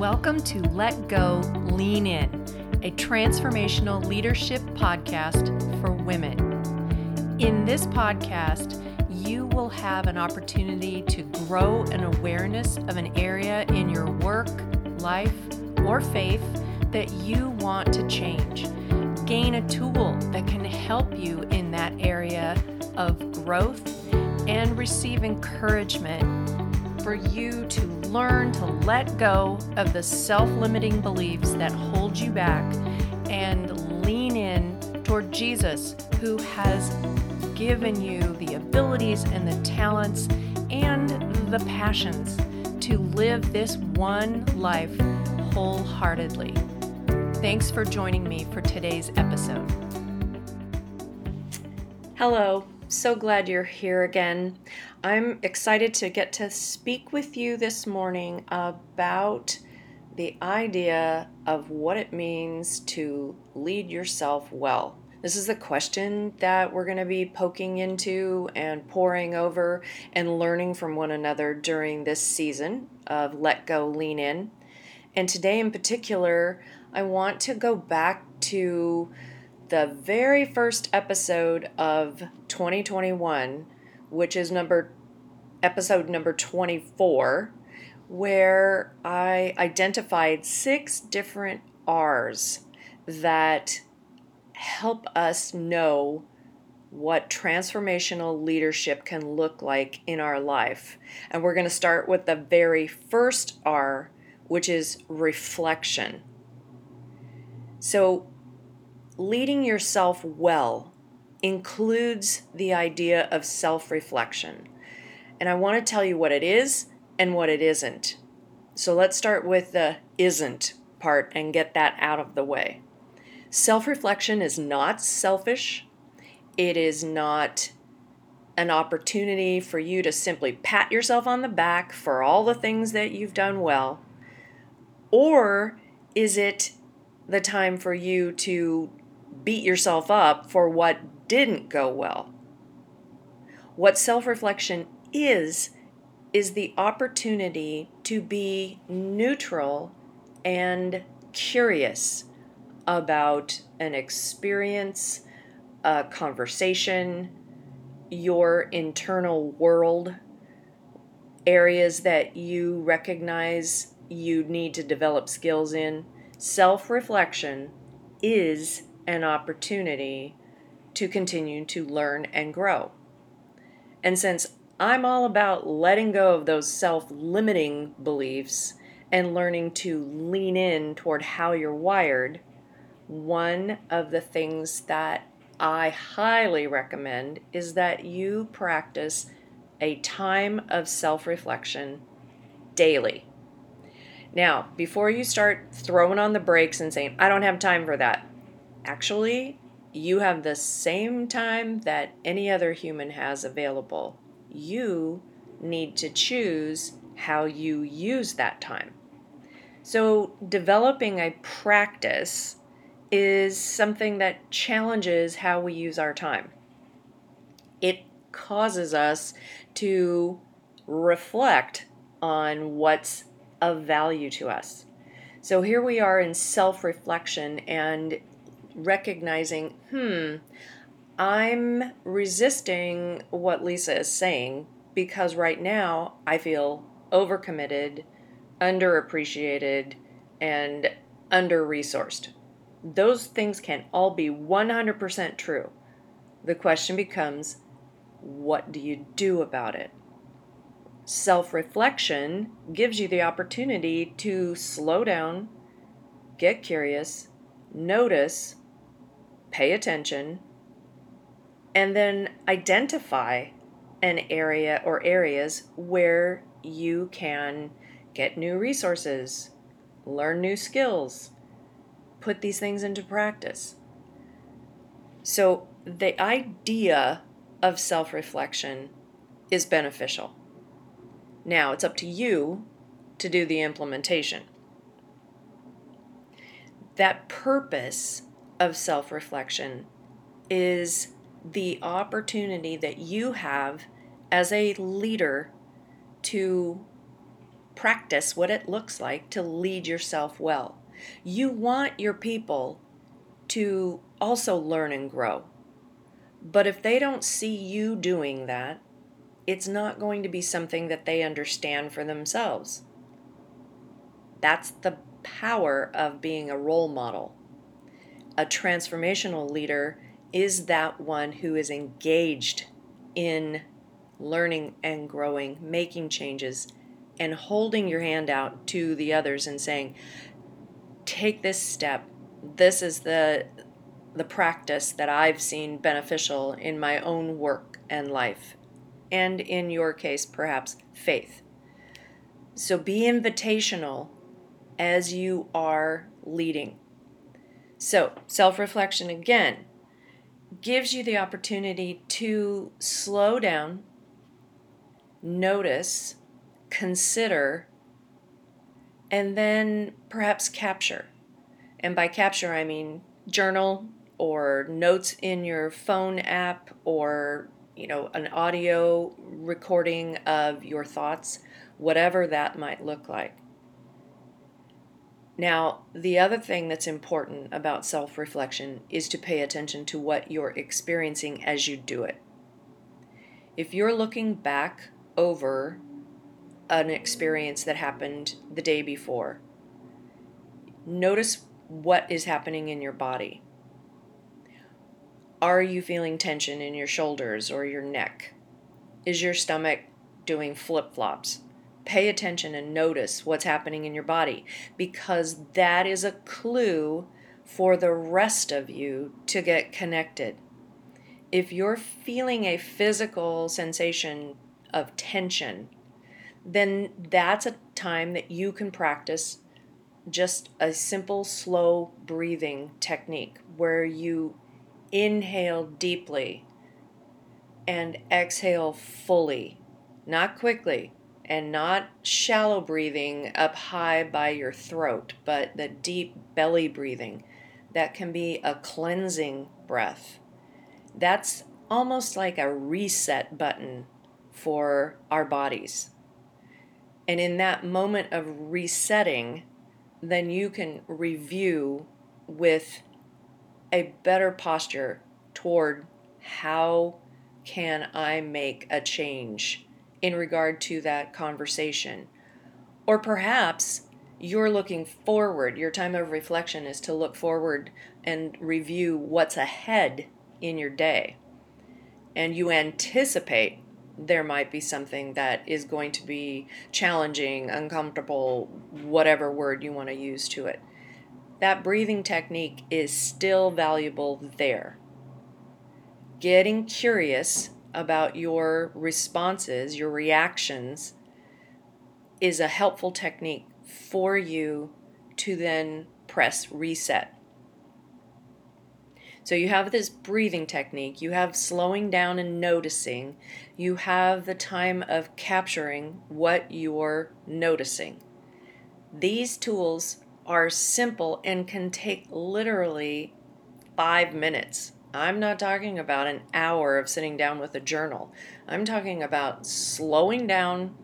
Welcome to Let Go, Lean In, a transformational leadership podcast for women. In this podcast, you will have an opportunity to grow an awareness of an area in your work, life, or faith that you want to change. Gain a tool that can help you in that area of growth and receive encouragement for you to learn to let go of the self limiting beliefs that hold you back and lean in toward Jesus, who has given you the abilities and the talents and the passions to live this one life wholeheartedly. Thanks for joining me for today's episode. Hello, so glad you're here again. I'm excited to get to speak with you this morning about the idea of what it means to lead yourself well. This is the question that we're going to be poking into and poring over and learning from one another during this season of Let Go, Lean In. And today, in particular, I want to go back to the very first episode of 2021 which is number episode number 24, where I identified six different R's that help us know what transformational leadership can look like in our life. And we're going to start with the very first R, which is reflection. So, leading yourself well includes the idea of self reflection. And I want to tell you what it is and what it isn't. So let's start with the isn't part and get that out of the way. Self reflection is not selfish, it is not an opportunity for you to simply pat yourself on the back for all the things that you've done well. Or is it the time for you to beat yourself up for what didn't go well. What self reflection is, is the opportunity to be neutral and curious about an experience, a conversation, your internal world, areas that you recognize you need to develop skills in. Self reflection is an opportunity to continue to learn and grow. And since I'm all about letting go of those self limiting beliefs and learning to lean in toward how you're wired, one of the things that I highly recommend is that you practice a time of self reflection daily. Now, before you start throwing on the brakes and saying, I don't have time for that, actually, you have the same time that any other human has available. You need to choose how you use that time. So, developing a practice is something that challenges how we use our time. It causes us to reflect on what's of value to us. So, here we are in self reflection, and recognizing, hmm, I'm resisting what Lisa is saying because right now I feel overcommitted, underappreciated, and under resourced. Those things can all be 100% true. The question becomes what do you do about it? Self reflection gives you the opportunity to slow down, get curious, notice, pay attention, and then identify an area or areas where you can get new resources, learn new skills, put these things into practice. So, the idea of self reflection is beneficial. Now, it's up to you to do the implementation. That purpose of self reflection is the opportunity that you have as a leader to practice what it looks like to lead yourself well. You want your people to also learn and grow. But if they don't see you doing that, it's not going to be something that they understand for themselves. That's the power of being a role model. A transformational leader is that one who is engaged in learning and growing, making changes, and holding your hand out to the others and saying, take this step. This is the the practice that I've seen beneficial in my own work and life, and in your case, perhaps faith. So be invitational as you are leading. So, self reflection again gives you the opportunity to slow down, notice, consider, and then perhaps capture. And by capture, I mean journal or notes in your phone app or you know an audio recording of your thoughts whatever that might look like now the other thing that's important about self-reflection is to pay attention to what you're experiencing as you do it if you're looking back over an experience that happened the day before notice what is happening in your body are you feeling tension in your shoulders or your neck? Is your stomach doing flip flops? Pay attention and notice what's happening in your body because that is a clue for the rest of you to get connected. If you're feeling a physical sensation of tension, then that's a time that you can practice just a simple, slow breathing technique where you inhale deeply and exhale fully, not quickly and not shallow breathing up high by your throat, but the deep belly breathing. That can be a cleansing breath. That's almost like a reset button for our bodies. And in that moment of resetting, then you can review with a better posture toward how can I make a change in regard to that conversation. Or perhaps you're looking forward. Your time of reflection is to look forward and review what's ahead in your day. And you anticipate there might be something that is going to be challenging, uncomfortable, whatever word you want to use to it that breathing technique is still valuable there. Getting curious about your responses, your reactions, is a helpful technique for you to then press reset. So you have this breathing technique, you have slowing down and noticing, you have the time of capturing what you're noticing. These tools are simple and can take literally five minutes. I'm not talking about an hour of sitting down with a journal. I'm talking about slowing down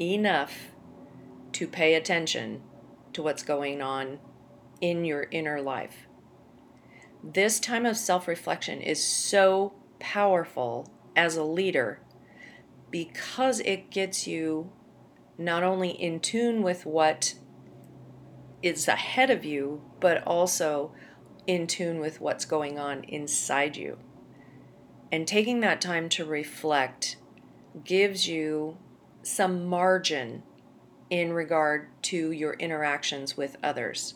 enough to pay attention to what's going on in your inner life. This time of self reflection is so powerful as a leader because it gets you not only in tune with what is ahead of you, but also in tune with what's going on inside you. And taking that time to reflect gives you some margin in regard to your interactions with others.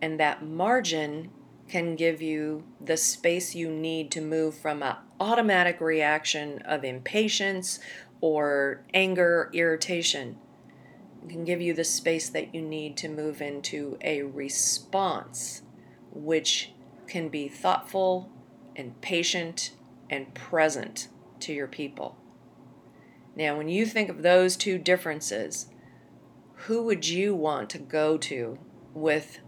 And that margin can give you the space you need to move from an automatic reaction of impatience or anger, irritation can give you the space that you need to move into a response, which can be thoughtful and patient and present to your people. Now, when you think of those two differences, who would you want to go to with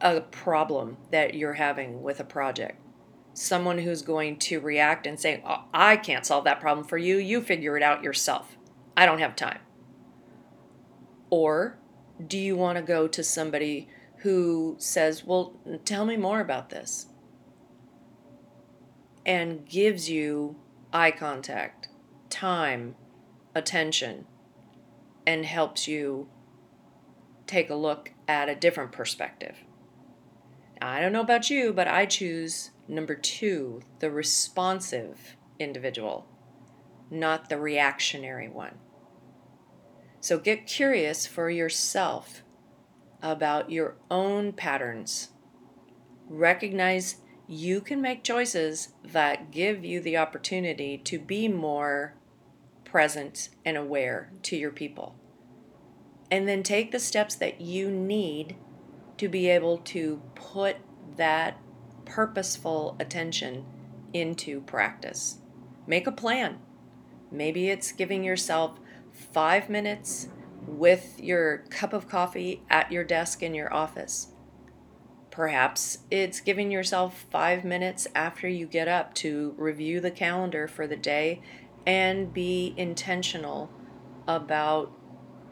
a problem that you're having with a project? Someone who's going to react and say, oh, I can't solve that problem for you. You figure it out yourself. I don't have time Or do you want to go to somebody who says, Well, tell me more about this? And gives you eye contact, time, attention, and helps you take a look at a different perspective. I don't know about you, but I choose number two, the responsive individual, not the reactionary one. So get curious for yourself about your own patterns. Recognize you can make choices that give you the opportunity to be more present and aware to your people. And then take the steps that you need to be able to put that purposeful attention into practice. Make a plan. Maybe it's giving yourself five minutes with your cup of coffee at your desk in your office. Perhaps it's giving yourself five minutes after you get up to review the calendar for the day and be intentional about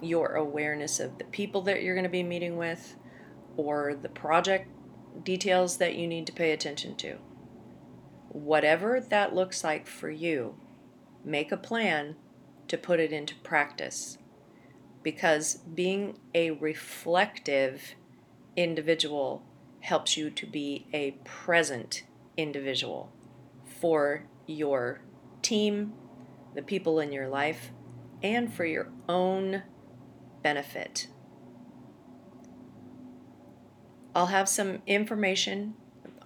your awareness of the people that you're going to be meeting with or the project details that you need to pay attention to. Whatever that looks like for you, make a plan to put it into practice. Because being a reflective individual helps you to be a present individual for your team, the people in your life, and for your own benefit. I'll have some information,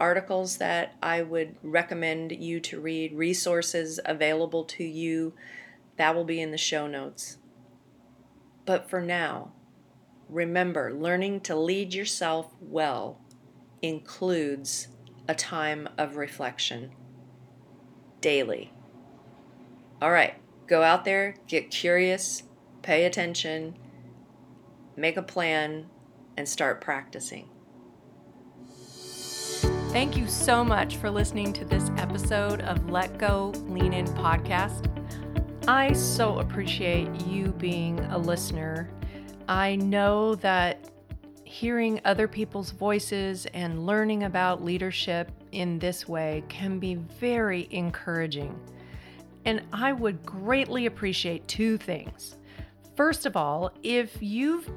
articles that I would recommend you to read, resources available to you. That will be in the show notes. But for now, remember learning to lead yourself well includes a time of reflection daily. All right, go out there, get curious, pay attention, make a plan, and start practicing. Thank you so much for listening to this episode of Let Go Lean In podcast. I so appreciate you being a listener. I know that hearing other people's voices and learning about leadership in this way can be very encouraging. And I would greatly appreciate two things. First of all, if you've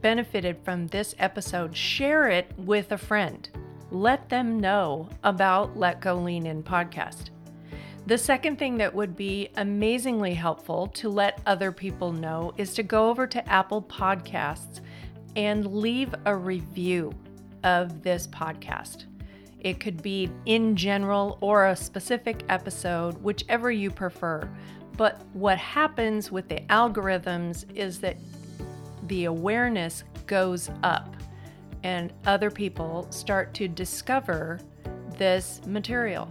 benefited from this episode, share it with a friend let them know about Let Go Lean In podcast. The second thing that would be amazingly helpful to let other people know is to go over to Apple Podcasts and leave a review of this podcast. It could be in general or a specific episode, whichever you prefer. But what happens with the algorithms is that the awareness goes up and other people start to discover this material.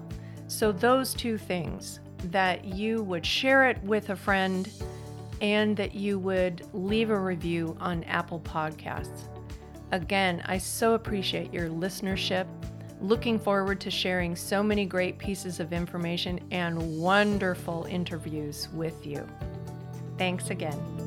So, those two things that you would share it with a friend and that you would leave a review on Apple Podcasts. Again, I so appreciate your listenership. Looking forward to sharing so many great pieces of information and wonderful interviews with you. Thanks again.